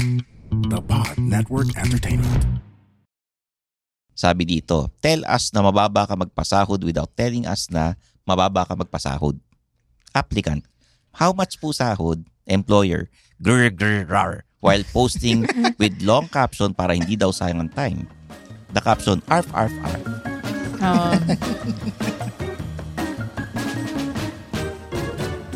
The Pod Network Entertainment. Sabi dito, tell us na mababa ka magpasahod without telling us na mababa ka magpasahod. Applicant, how much po sahod? Employer, grr grr rar, while posting with long caption para hindi daw sayang ang time. The caption, arf arf arf.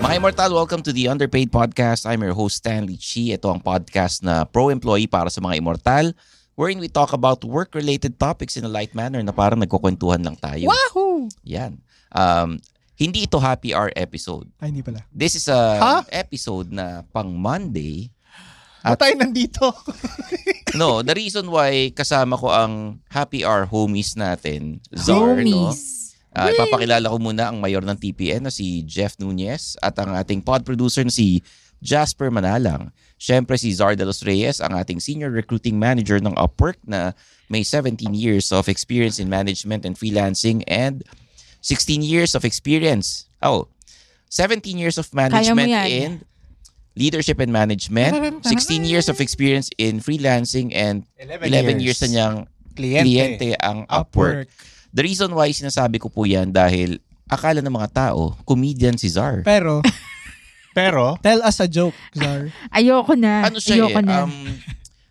Mga Immortal, welcome to the Underpaid Podcast. I'm your host, Stanley Chi. Ito ang podcast na pro-employee para sa mga Immortal wherein we talk about work-related topics in a light manner na parang nagkukwentuhan lang tayo. Wahoo! Yan. Um, hindi ito happy hour episode. Ay, hindi pala. This is a Ha? episode na pang Monday. Ba't tayo nandito? No, the reason why kasama ko ang happy hour homies natin, Zar, no? Ah, ipapakilala ko muna ang mayor ng TPN na si Jeff Nunez at ang ating pod producer na si Jasper Manalang. Siyempre si Zar de los Reyes, ang ating senior recruiting manager ng Upwork na may 17 years of experience in management and freelancing and 16 years of experience. Oh, 17 years of management in leadership and management, 16 years of experience in freelancing and 11 years, na niyang Kliyente. kliyente ang Upwork. The reason why sinasabi ko po yan dahil akala ng mga tao, comedian si Zar. Pero, Pero, tell us a joke, Zar. Ayoko na. ano siya Ayoko eh, na. um,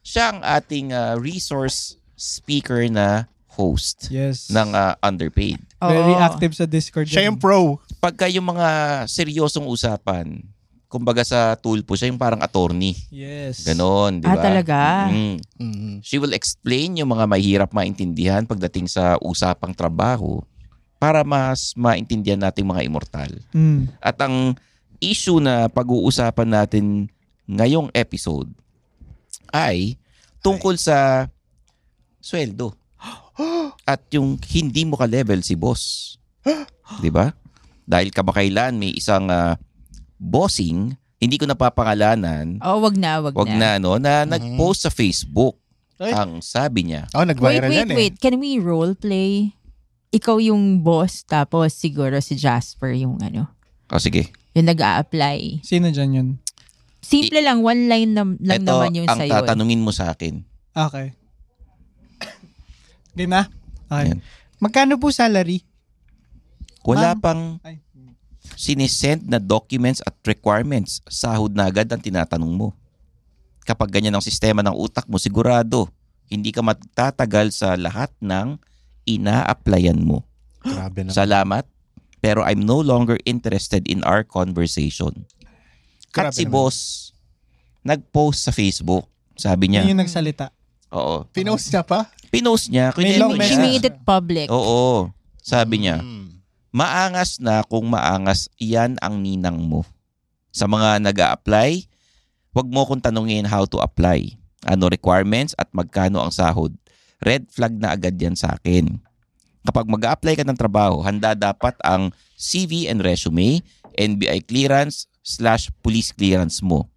siya ang ating uh, resource speaker na host Yes. ng uh, underpaid. Very Oo. active sa Discord. siya yung pro. Pagka yung mga seryosong usapan, kumbaga sa tulpo, siya yung parang attorney. Yes. Ganon, di Ah, ba? talaga? Mm. Mm. She will explain yung mga mahirap maintindihan pagdating sa usapang trabaho para mas maintindihan nating mga immortal. Mm. At ang issue na pag-uusapan natin ngayong episode ay tungkol sa sweldo. At yung hindi mo ka-level si boss. 'Di ba? Dahil kamakailan may isang ah, bossing, hindi ko napapangalanan, Oh, wag na, wag, wag na no, na nag-post sa Facebook. Ay. Ang sabi niya, Oh, Wait, nag-viral wait, yan eh. wait. Can we role play? Ikaw yung boss, tapos siguro si Jasper yung ano, oh sige, yung nag apply Sino dyan yun? Simple lang, one line nam- lang ito naman yung ang sa'yo. tatanungin mo sa akin. Okay. Game na? Okay. Yan. Magkano po salary? Wala Ma'am. pang Ay. Sinisend na documents at requirements, sahod na agad ang tinatanong mo. Kapag ganyan ang sistema ng utak mo, sigurado, hindi ka magtatagal sa lahat ng ina-applyan mo. Grabe na. Salamat, pero I'm no longer interested in our conversation. At Grabe si naman. boss, nag-post sa Facebook. Sabi niya, Yan yung nagsalita. oo. Pinost niya pa? Pinost niya. May long She niya. message. made it public. Oo. Sabi niya, Mm. Maangas na kung maangas yan ang ninang mo. Sa mga nag apply wag mo kong tanungin how to apply. Ano requirements at magkano ang sahod. Red flag na agad yan sa akin. Kapag mag apply ka ng trabaho, handa dapat ang CV and resume, NBI clearance, slash police clearance mo.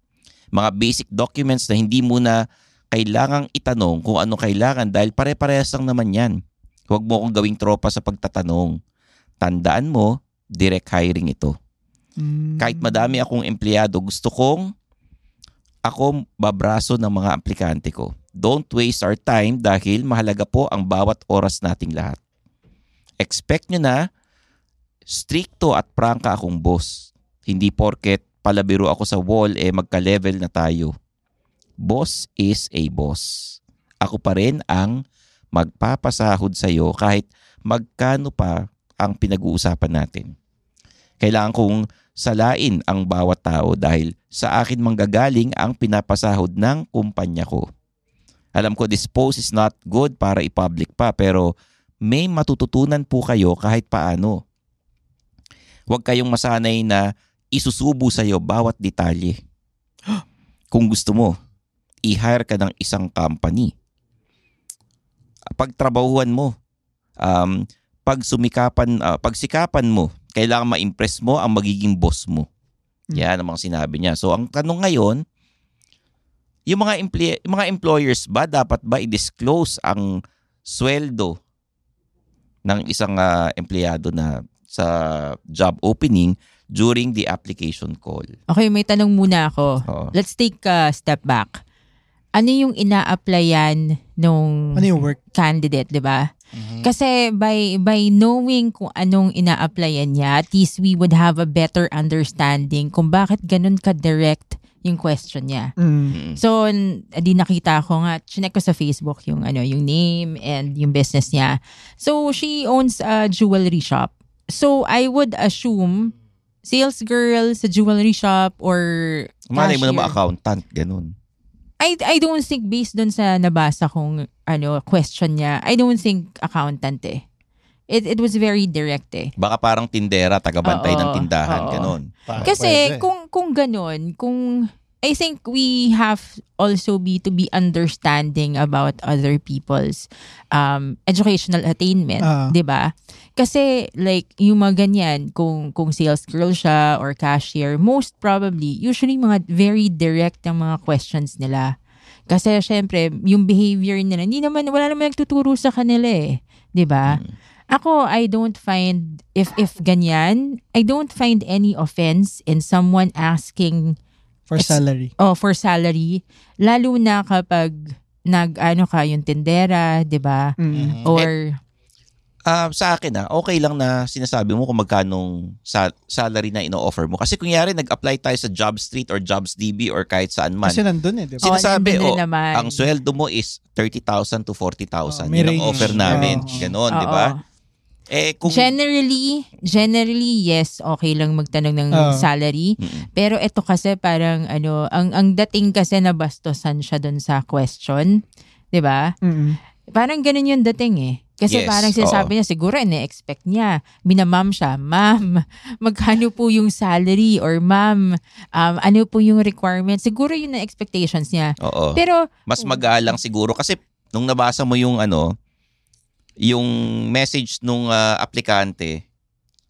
Mga basic documents na hindi mo na kailangang itanong kung ano kailangan dahil pare-parehas lang naman yan. Huwag mo akong gawing tropa sa pagtatanong. Tandaan mo, direct hiring ito. Mm. Kahit madami akong empleyado, gusto kong ako babraso ng mga aplikante ko. Don't waste our time dahil mahalaga po ang bawat oras nating lahat. Expect nyo na stricto at prangka akong boss. Hindi porket palabiro ako sa wall eh magka-level na tayo. Boss is a boss. Ako pa rin ang magpapasahod sa iyo kahit magkano pa ang pinag-uusapan natin. Kailangan kong salain ang bawat tao dahil sa akin manggagaling ang pinapasahod ng kumpanya ko. Alam ko this post is not good para i-public pa pero may matututunan po kayo kahit paano. Huwag kayong masanay na isusubo sa iyo bawat detalye. Kung gusto mo, i-hire ka ng isang company. Pagtrabahuan mo, um, pag sumikapan, uh, pagsikapan mo, kailangan ma-impress mo ang magiging boss mo. Yan ang mga sinabi niya. So ang tanong ngayon, yung mga, emple- yung mga employers ba, dapat ba i-disclose ang sweldo ng isang uh, empleyado na sa job opening during the application call? Okay, may tanong muna ako. Oo. Let's take a step back. Ano yung ina-applyan nung Ano yung work? candidate, di ba? Kasi by by knowing kung anong ina-applyan niya, at least we would have a better understanding kung bakit ganun ka-direct yung question niya. Mm. So, n- di nakita ko nga, chinek ko sa Facebook yung ano, yung name and yung business niya. So, she owns a jewelry shop. So, I would assume sales girl sa jewelry shop or Malay mo naman cashier. accountant, ganun. I I don't think based dun sa nabasa kong ano question niya, I don't think accountant eh. It it was very direct eh. Baka parang tindera, tagabantay Oo, ng tindahan, oo. ganun. Kasi kung kung ganun, kung I think we have also be to be understanding about other people's um educational attainment, Ah. 'di ba? Kasi like yung mga ganyan, kung kung sales girl siya or cashier, most probably usually mga very direct ang mga questions nila. Kasi syempre, yung behavior nila, hindi naman wala naman nagtuturo sa kanila eh, 'di ba? Ako, I don't find if if ganyan, I don't find any offense in someone asking For It's- salary. oh for salary lalo na kapag nag ano ka yung tindera, 'di ba? Mm. Or Ah, sa akin na okay lang na sinasabi mo kung magkanong sa- salary na ino-offer mo. Kasi kunyari nag-apply tayo sa Job Street or Jobs DB or kahit saan man. Kasi nandun eh, di ba? Oh, Sinasabi, oh, na naman. ang sweldo mo is 30,000 to 40,000. Oh, may ang offer namin. Oh. Ganon, di Oo. ba? Eh, kung... Generally, generally yes, okay lang magtanong ng Oo. salary. Mm-mm. Pero ito kasi parang ano, ang ang dating kasi nabastosan siya doon sa question, 'di ba? Mm. Parang ganun yung dating eh. Kasi Yes, parang sinasabi niya, siguro ine-expect niya. Binamam siya, ma'am, magkano po yung salary? Or ma'am, um, ano po yung requirement? Siguro yun na expectations niya. Oo. Pero, Mas magalang siguro kasi nung nabasa mo yung ano, yung message nung ah, aplikante,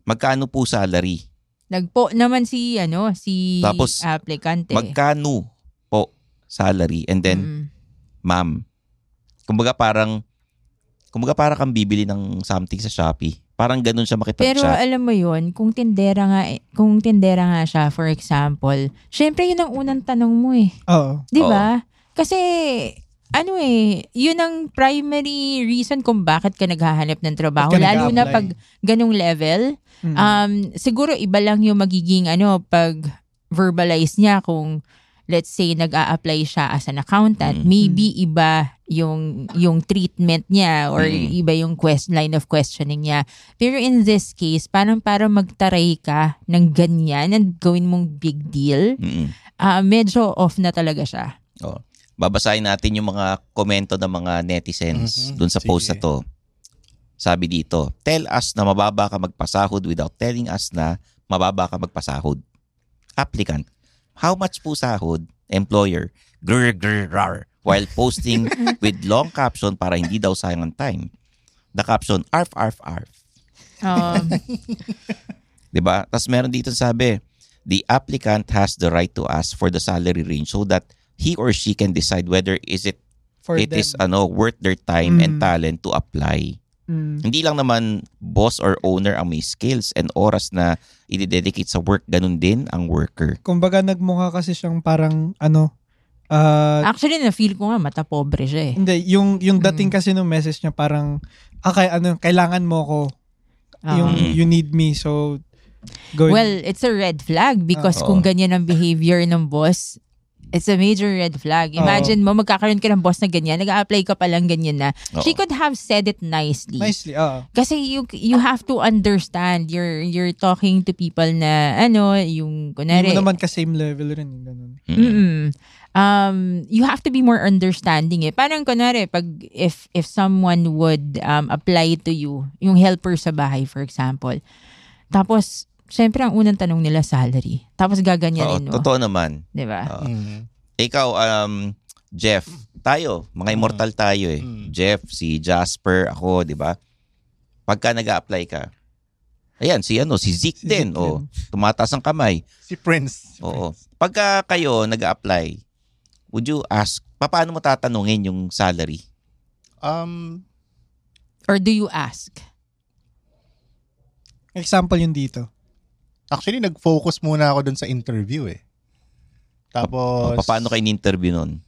magkano po salary? nagpo naman si, ano, si Tapos, applicant eh. Magkano po salary? And then, Mm. ma'am, kumbaga parang, kumbaga parang kang bibili ng something sa Shopee. Parang ganun siya Pero makipag-chat. alam mo yun, kung tindera nga, kung tindera nga siya, for example, syempre yun ang unang tanong mo eh. Oo. Di ba? Kasi, ano eh, yun ang primary reason kung bakit ka naghahanap ng trabaho. Ka Lalo na pag ganong level. Mm. Um, siguro iba lang yung magiging ano, pag verbalize niya kung let's say nag-a-apply siya as an accountant, Mm. maybe iba yung yung treatment niya or Mm. iba yung quest, line of questioning niya. Pero in this case, parang para magtaray ka ng ganyan and gawin mong big deal, Mm-mm. ah medyo off na talaga siya. Oh. Babasahin natin yung mga komento ng mga netizens Mhm. dun sa post na Sige. to. Sabi dito, tell us na mababa ka magpasahod without telling us na mababa ka magpasahod. Applicant, how much po sahod? Employer, grr grr rar. While posting with long caption para hindi daw sayang ang time. The caption, arf arf arf. Um, 'Di ba? Tapos meron dito sabi, the applicant has the right to ask for the salary range so that he or she can decide whether is it For it them. is ano worth their time and Mm. talent to apply. Mm. Hindi lang naman boss or owner ang may skills and oras na i-dedicate sa work, ganun din ang worker. Kumbaga nagmukha kasi siyang parang ano ah, Actually, na-feel ko nga mata pobre siya eh. hindi yung yung dating Mm. kasi ng message niya parang ah, kay, ano kailangan mo ko yung Oo. Mm. you need me so go Well, it's a red flag because Oo. kung ganyan ang behavior ng boss, it's a major red flag. Imagine mo, magkakaroon ka ng boss na ganyan, nag-apply ka palang ganyan na. She Oo. could have said it nicely. nicely ah Kasi you you have to understand you're you're talking to people na ano yung hindi kunwari mo naman ka same level rin ganun Mm. Mm-mm. Um, you have to be more understanding eh. Parang kunwari, pag if if someone would um, apply to you, yung helper sa bahay for example, tapos syempre ang unang tanong nila salary. Tapos Oo, gaganyanin mo. totoo naman. 'Di ba? Oo. Mm. Ikaw, um, Jeff, tayo, mga immortal tayo eh. Mm. Jeff, si Jasper, ako, di ba? Pagka nag apply ka, ayan, si ano, si Zeke Si din. Zeke Oh, tumataas ang kamay. Si Prince. Si Oo. Prince. Pagka kayo nag apply would you ask, pa- paano mo tatanungin yung salary? Um, Or do you ask? example yung dito actually, nag-focus muna ako dun sa interview eh. Tapos, paano kayo in-interview nun?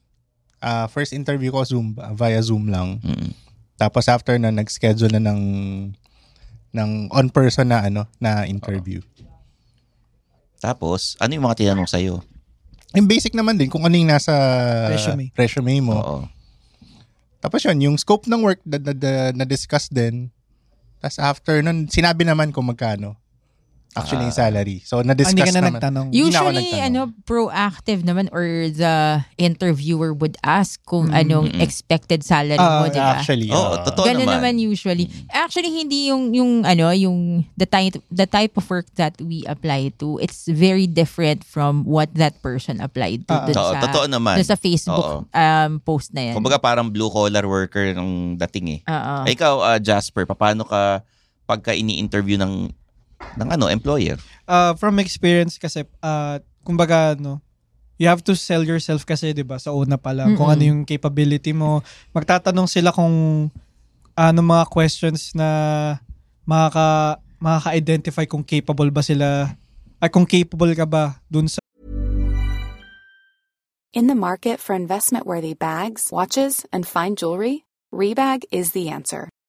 ah, first interview ko Zoom, via Zoom lang. Mm. Tapos after na, nag-schedule na ng ng on-person na ano na interview. Tapos, ano yung mga tinanong sa'yo? Yung basic naman din kung ano yung nasa Resume. resume mo. Oo. Tapos yun, yung scope ng work na, na, na, na-discuss din. Tapos after nun, sinabi naman kung magkano. Actually, yung salary. So, Ah, na-discuss ka na naman. nagtanong na Usually, nagtanong. ano, proactive naman or the interviewer would ask kung Mm. anong expected salary Ah, mo, di ba? Actually, Oo, ah. totoo Ganun naman. naman. usually. Actually hindi yung yung ano, yung the type the type of work that we apply to, it's very different from what that person applied to Ah, dun Oo, sa totoo naman. dun sa Facebook um post na yan. Kumbaga parang blue collar worker ng dating eh. Eh, Ikaw, ah, Jasper, paano ka pagka ini-interview ng ng ano, employer? uh, from experience kasi uh, kumbaga ano you have to sell yourself kasi 'di ba sa una pa lang kung Mm-mm. ano yung capability mo magtatanong sila kung ano mga questions na makaka makaka-identify kung capable ba sila ay kung capable ka ba dun sa In the market for investment worthy bags, watches, and fine jewelry, Rebag is the answer.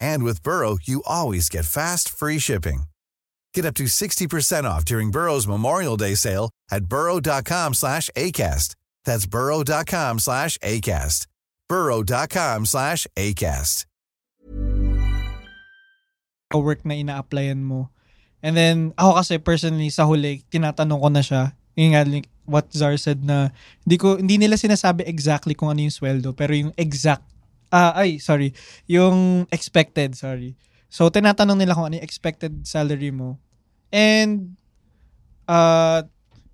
And with Burrow, you always get fast, free shipping. Get up to 60% off during Burrow's Memorial Day sale at burrow.com slash ACAST. That's burrow.com slash ACAST. burrow.com slash ACAST. work na ina-applyan mo. And then, ako kasi personally, sa huli, tinatanong ko na siya. Yung nga, what Zar said na, hindi, ko, hindi nila sinasabi exactly kung ano yung sweldo, pero yung exact, ah, ay, sorry, yung expected, sorry. So, tinatanong nila kung ano yung expected salary mo. And, uh,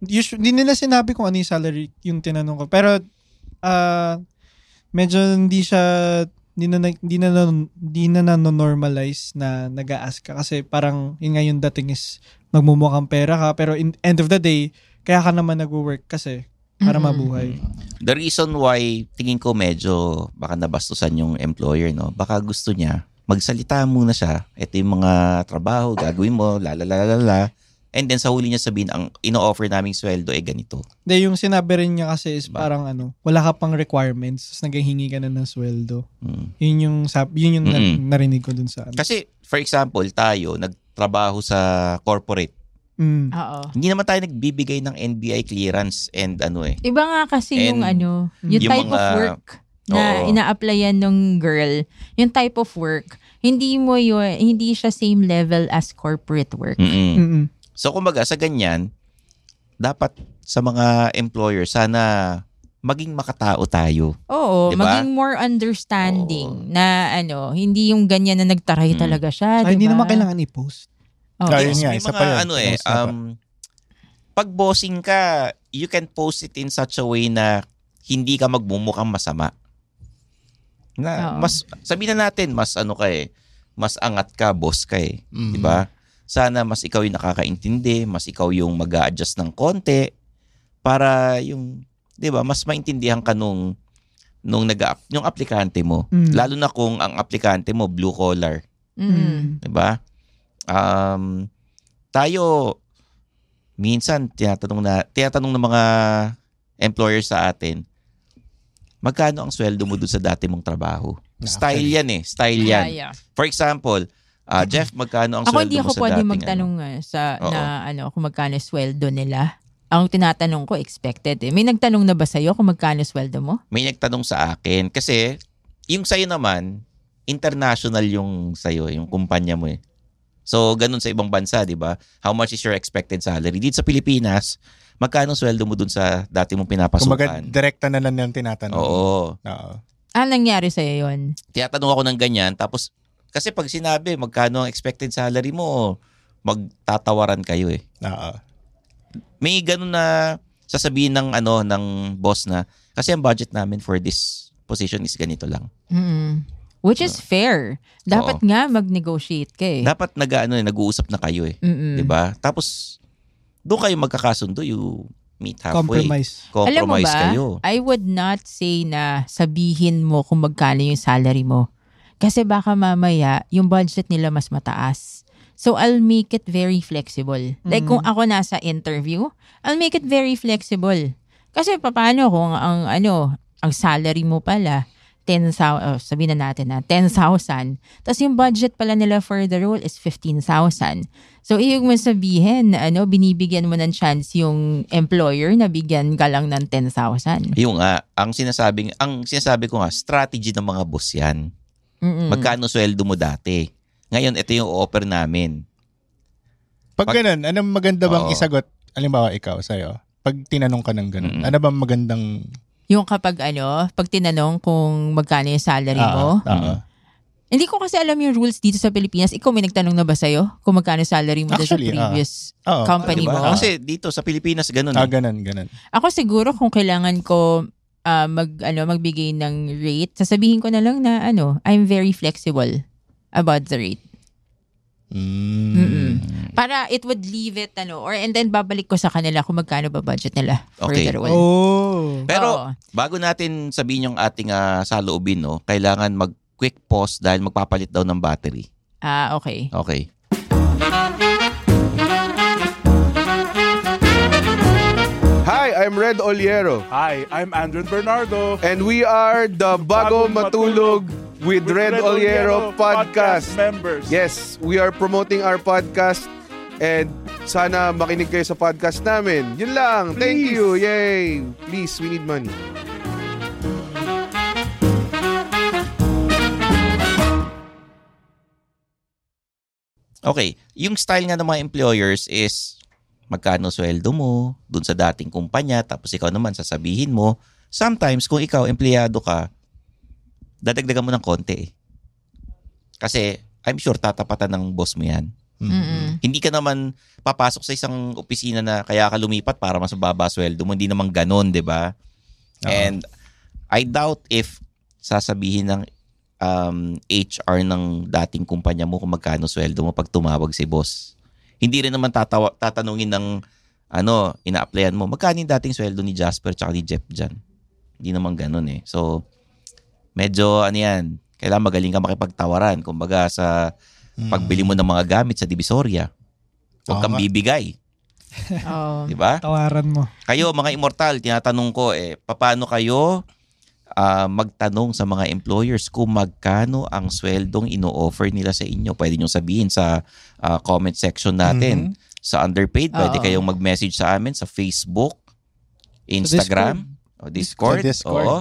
usually, hindi nila sinabi kung ano yung salary yung tinanong ko. Pero, uh, medyo hindi siya hindi na hindi na hindi na normalize na nag-ask ka kasi parang yun nga yung dating is magmumukhang pera ka pero in end of the day Kaya ka naman nag-work kasi para Mm-mm. mabuhay. The reason why tingin ko medyo baka nabastusan yung employer, no? Baka gusto niya, magsalita muna siya. Ito yung mga trabaho, gagawin mo, lalalalala. And then sa huli niya sabihin, ang ino-offer naming sweldo ay ganito. Hindi, yung sinabi rin niya kasi is Ba? parang ano, wala ka pang requirements, tapos naghihingi ka na ng sweldo. Mm. Yun yung, sab- yun yung Mm-mm. narinig ko dun sa ano. Kasi, for example, tayo, nagtrabaho sa corporate. Mm. Oo. Hindi naman tayo nagbibigay ng NBI clearance and ano eh. Iba nga kasi yung And ano, yung, yung type of mga- work na Oo. ina-applyan ng girl, yung type of work, hindi mo yun, hindi siya same level as corporate work. Mm-mm. Mm-mm. So kumbaga sa ganyan, dapat sa mga employer sana maging makatao tayo. Oo, Diba? maging more understanding na ano, hindi yung ganyan na nagtaray Mm. talaga siya, Saka hindi diba? naman kailangan i-post. Ah, yun Yes, nga, may isa mga pa yun. ano eh, um, pag bossing ka, you can post it in such a way na hindi ka magmumukhang masama. Na Oo. mas sabihin na natin mas ano ka eh, mas angat ka, boss ka eh, Mhm. 'di ba? Sana mas ikaw yung nakakaintindi, mas ikaw yung mag-a-adjust ng konti para yung 'di ba, mas maintindihan ka nung nung nag yung aplikante mo. Mm. Lalo na kung ang aplikante mo blue collar. Mm. 'di ba? Um, tayo minsan tinatanong na tinatanong ng mga employers sa atin, magkano ang sweldo mo dun sa dati mong trabaho? Style yan eh, style yan. Yeah, yeah. For example, ah, Jeff, magkano ang Ako sweldo hindi mo ako sa pwede dating magtanong ano? sa Oo. na ano kung magkano sweldo nila. Ang tinatanong ko expected eh. May nagtanong na ba sa'yo kung magkano sweldo mo? May nagtanong sa akin kasi yung sa'yo naman, international yung sa'yo, yung kumpanya mo eh. So, ganun sa ibang bansa, di ba? How much is your expected salary? Dito sa Pilipinas, magkano sweldo mo dun sa dati mong Kumbaga, pinapasukan? direkta na lang yung tinatanong. Oo. Oo. Ah, nangyari sa'yo yun? Tinatanong ako ng ganyan, tapos, kasi pag sinabi, magkano ang expected salary mo, magtatawaran kayo eh. Oo. May ganun na sasabihin ng ano ng boss na kasi ang budget namin for this position is ganito lang. Mm. Which is fair. Dapat Oo. nga mag-negotiate ka eh. Dapat nag-ano eh, nag-uusap na kayo eh, Mm-mm. 'di ba? Tapos doon kayo magkakasundo, you meet halfway. Compromise. Alam mo Compromise ba, kayo. I would not say na sabihin mo kung magkano yung salary mo. Kasi baka mamaya, yung budget nila mas mataas. So, I'll make it very flexible. Like, kung ako nasa interview, I'll make it very flexible. Kasi paano kung ang, ano, ang salary mo pala, 10,000, oh, sabihin na natin na, 10,000. Tapos yung budget pala nila for the role is 15,000. So, ibig mo sabihin, na, ano, binibigyan mo ng chance yung employer na bigyan ka lang ng 10,000. Yung nga, ang sinasabing ang sinasabi ko nga, strategy ng mga boss 'yan. Mm-mm. Magkano sweldo mo dati? Ngayon, ito yung offer namin. Pag, Pag- ganun, anong maganda bang Oo. isagot? Halimbawa, ikaw, sa'yo. Pag tinanong ka ng ganun, Mm-mm. ano bang magandang... Yung kapag ano, pag tinanong kung magkano yung salary mo, Ah, ah. hindi ko kasi alam yung rules dito sa Pilipinas. Ikaw may nagtanong na ba sa'yo kung magkano salary mo doon sa Actually, ah. previous Oo. company Diba? mo? Kasi dito sa Pilipinas ganun. Ah, eh. ganun, ganun. Ako siguro kung kailangan ko ah, mag ano magbigay ng rate, sasabihin ko na lang na ano, I'm very flexible about the rate. Mm. Mm-mm. Para it would leave it ano or and then babalik ko sa kanila kung magkano ba budget nila for Okay. the role. Oh. Pero Oo. bago natin sabihin yung ating ah, saloobin, no, kailangan mag quick pause dahil magpapalit daw ng battery. Ah, okay. Okay. Hi, I'm Red Oliero. Hi, I'm Andrew Bernardo. And we are the Bago Matulog with, Red, Oliero, podcast. members. Yes, we are promoting our podcast and sana makinig kayo sa podcast namin. Yun lang. Thank Please. you. Yay. Please, we need money. Okay, yung style nga ng mga employers is magkano sweldo mo dun sa dating kumpanya tapos ikaw naman sasabihin mo. Sometimes kung ikaw empleyado ka, dadagdagan mo ng konti eh. Kasi I'm sure tatapatan ng boss mo yan. Mm-mm. Hindi ka naman papasok sa isang opisina na kaya ka lumipat para mas mababa sweldo mo. Hindi naman ganon, di ba? And I doubt if sasabihin ng um, HR ng dating kumpanya mo kung magkano sweldo mo pag tumawag si boss. Hindi rin naman tatawa, tatanungin ng ano, ina-applyan mo, magkano yung dating sweldo ni Jasper tsaka ni Jeff dyan? Hindi naman ganun eh. So, medyo ano yan, kailangan magaling ka makipagtawaran. Kumbaga sa pagbili mo ng mga gamit sa Divisoria, huwag kang bibigay. Oh. Di ba? Tawaran mo. Kayo, mga immortal, tinatanong ko, eh, paano kayo ah, magtanong sa mga employers kung magkano ang sweldong ino-offer nila sa inyo? Pwede nyo sabihin sa ah, comment section natin. Sa underpaid, pwede Oo. kayong mag-message sa amin sa Facebook, Instagram, o Discord. Sa Discord. Oo.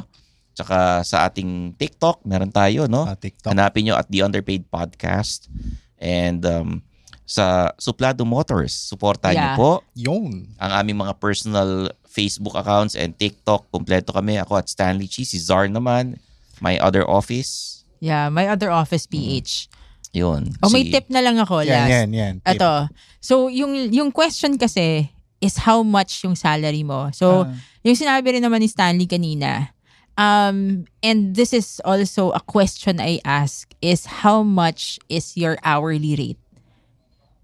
Tsaka sa ating TikTok, meron tayo, no? Sa TikTok. Hanapin nyo at The Underpaid Podcast. And um, sa Suplado Motors, supportahan nyo Yeah. po Yun. ang aming mga personal Facebook accounts and TikTok. Kompleto kami. Ako at Stanley Chi. Si Czar naman. My other office. Yeah, my other office PH. Yun. Oh, may Si- tip na lang ako Yan, last. yan, yan. Tip. Ito. So, yung, yung question kasi is how much yung salary mo. So, Ah. yung sinabi rin naman ni Stanley kanina, um, and this is also a question I ask, is how much is your hourly rate?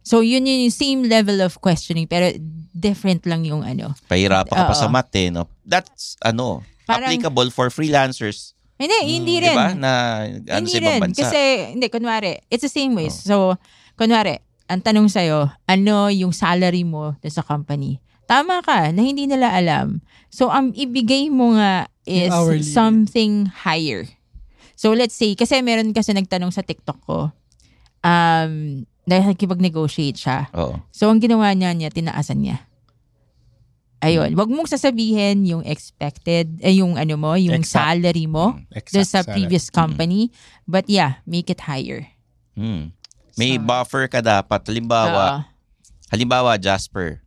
So, yun yun yung same level of questioning, pero different lang yung ano. Pahirapan ka pa sa math eh. No? That's ano, Parang- applicable for freelancers. Hindi, hindi Di rin. ba? Na ano Hindi sa ibang rin. bansa. Kasi, hindi, kunwari, it's the same way. So, kunwari, ang tanong sa'yo, ano yung salary mo sa company? Tama ka, na hindi nila alam. So, ang ibigay mo nga is hourly. something higher. So, let's say, kasi meron kasi nagtanong sa TikTok ko, um, dahil nakikipag-negotiate siya. Oo. So, ang ginawa niya niya, tinaasan niya. Ayun, wag mong sasabihin yung expected, eh, yung ano mo, yung Exact. salary mo Exact doon sa salary. previous company. But yeah, make it higher. Hmm. May buffer ka dapat. Halimbawa, Oo. halimbawa Jasper,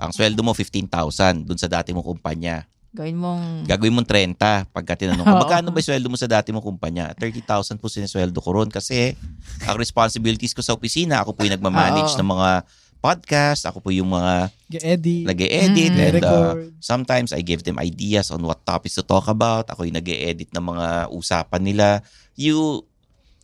ang sweldo mo 15,000 dun sa dati mong kumpanya. Gawin mong... Gagawin mong 30 pagka tinanong ko, magkano ba yung sweldo mo sa dati mong kumpanya? 30,000 po sinesweldo ko ron kasi ang responsibilities ko sa opisina, ako po yung nagmamanage ng mga podcast, ako po yung mga Eddie. nag-e-edit Mm. and uh, sometimes I give them ideas on what topics to talk about. Ako yung nag-e-edit ng mga usapan nila. You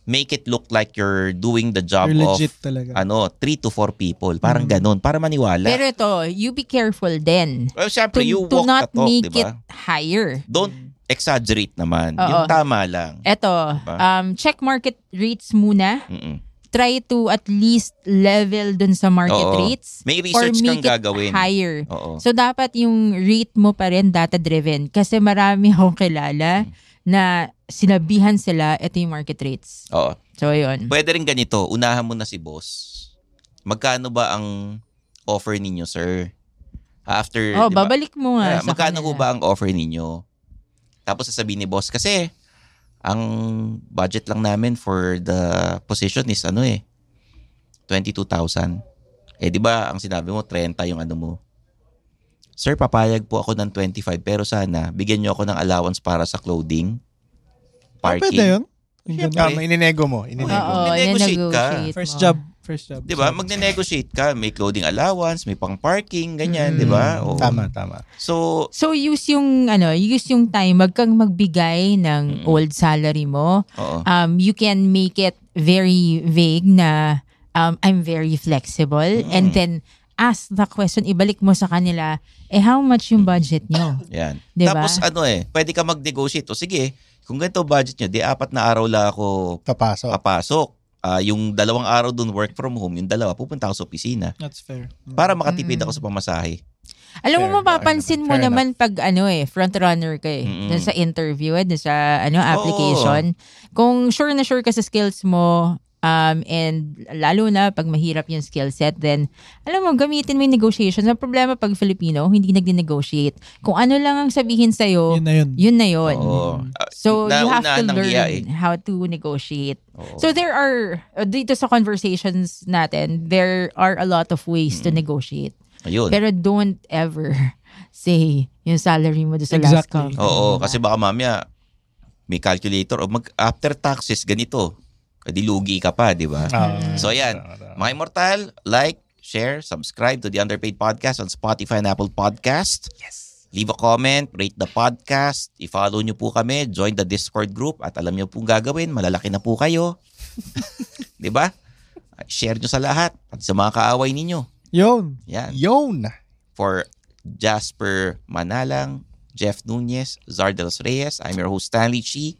make it look like you're doing the job You're of legit talaga. ano, three to four people. Parang ganun, para maniwala. Pero ito, you be careful then. well, To, syempre, you to walk not the talk, make di it higher. Don't exaggerate naman. Oo. Yung tama lang. Ito, Diba? um, check market rates muna. Mm-mm. Try to at least level dun sa market Oo. rates. May or research kang make it gagawin. higher. Oo. So, dapat yung rate mo pa rin data-driven. Kasi marami akong kilala na sinabihan sila, ito yung market rates. Oo. So, yun. Pwede rin ganito, unahan mo na si boss. Magkano ba ang offer ninyo, sir? After, Oh, di ba? babalik mo nga sa magkano ho ba ang offer ninyo? Tapos sasabihin ni boss, kasi ang budget lang namin for the position is ano eh, 22,000. Eh di ba ang sinabi mo 30 yung ano mo. Sir, papayag po ako ng 25 pero sana bigyan niyo ako ng allowance para sa clothing, Ah, parking. pwede yun? Siyempre. Um, ininego mo. Ininego. Oo, Mag-negotiate ka. First job. First job. Di ba? Magne-negotiate ka. May clothing allowance, may pang parking, ganyan, Mm. di ba? Oo. Tama, tama. So, So, use yung, ano, use yung time. Wag kang magbigay ng old salary mo. oo. Um, you can make it very vague na um, I'm very flexible. And then, ask the question, ibalik mo sa kanila, eh, how much yung budget nyo? Yan. Di ba? Tapos ano eh, pwede ka mag-negotiate. O sige, kung ganito budget nyo, di apat na araw lang ako Papasok. papasok. Ah, yung dalawang araw dun work from home, yung dalawa, pupunta ako sa opisina. That's fair. Para makatipid ako sa pamasahe. Alam mo, Fair, mapapansin mo fair naman pag ano eh, front runner ka eh. Dun sa interview eh, dun sa ano, application. Kung sure na sure ka sa skills mo, um, and lalo na pag mahirap yung skill set, then, alam mo, gamitin mo yung negotiations. Ang problema pag Filipino, hindi nagdi-negotiate. Kung ano lang ang sabihin sa'yo, Yun na yun. yun na yun. Oo. So, you have to learn hiya eh. how to negotiate. Oo. So, there are, uh, dito sa conversations natin, there are a lot of ways to negotiate. Ayun. Pero don't ever say yung salary mo sa last Exactly. company. Oo, diba? kasi baka mamaya may calculator o mag after taxes ganito. Kadi lugi ka pa, di ba? Ah, So ayan, mga immortal, like, share, subscribe to the Underpaid Podcast on Spotify and Apple Podcast. Yes. Leave a comment, rate the podcast, i-follow nyo po kami, join the Discord group at alam nyo pong gagawin, malalaki na po kayo. 'Di ba? Share nyo sa lahat at sa mga kaaway ninyo. Yun. Yan. Yun. For Jasper Manalang, Jeff Nunez, Zardelos Reyes, I'm your host Stanley Chi.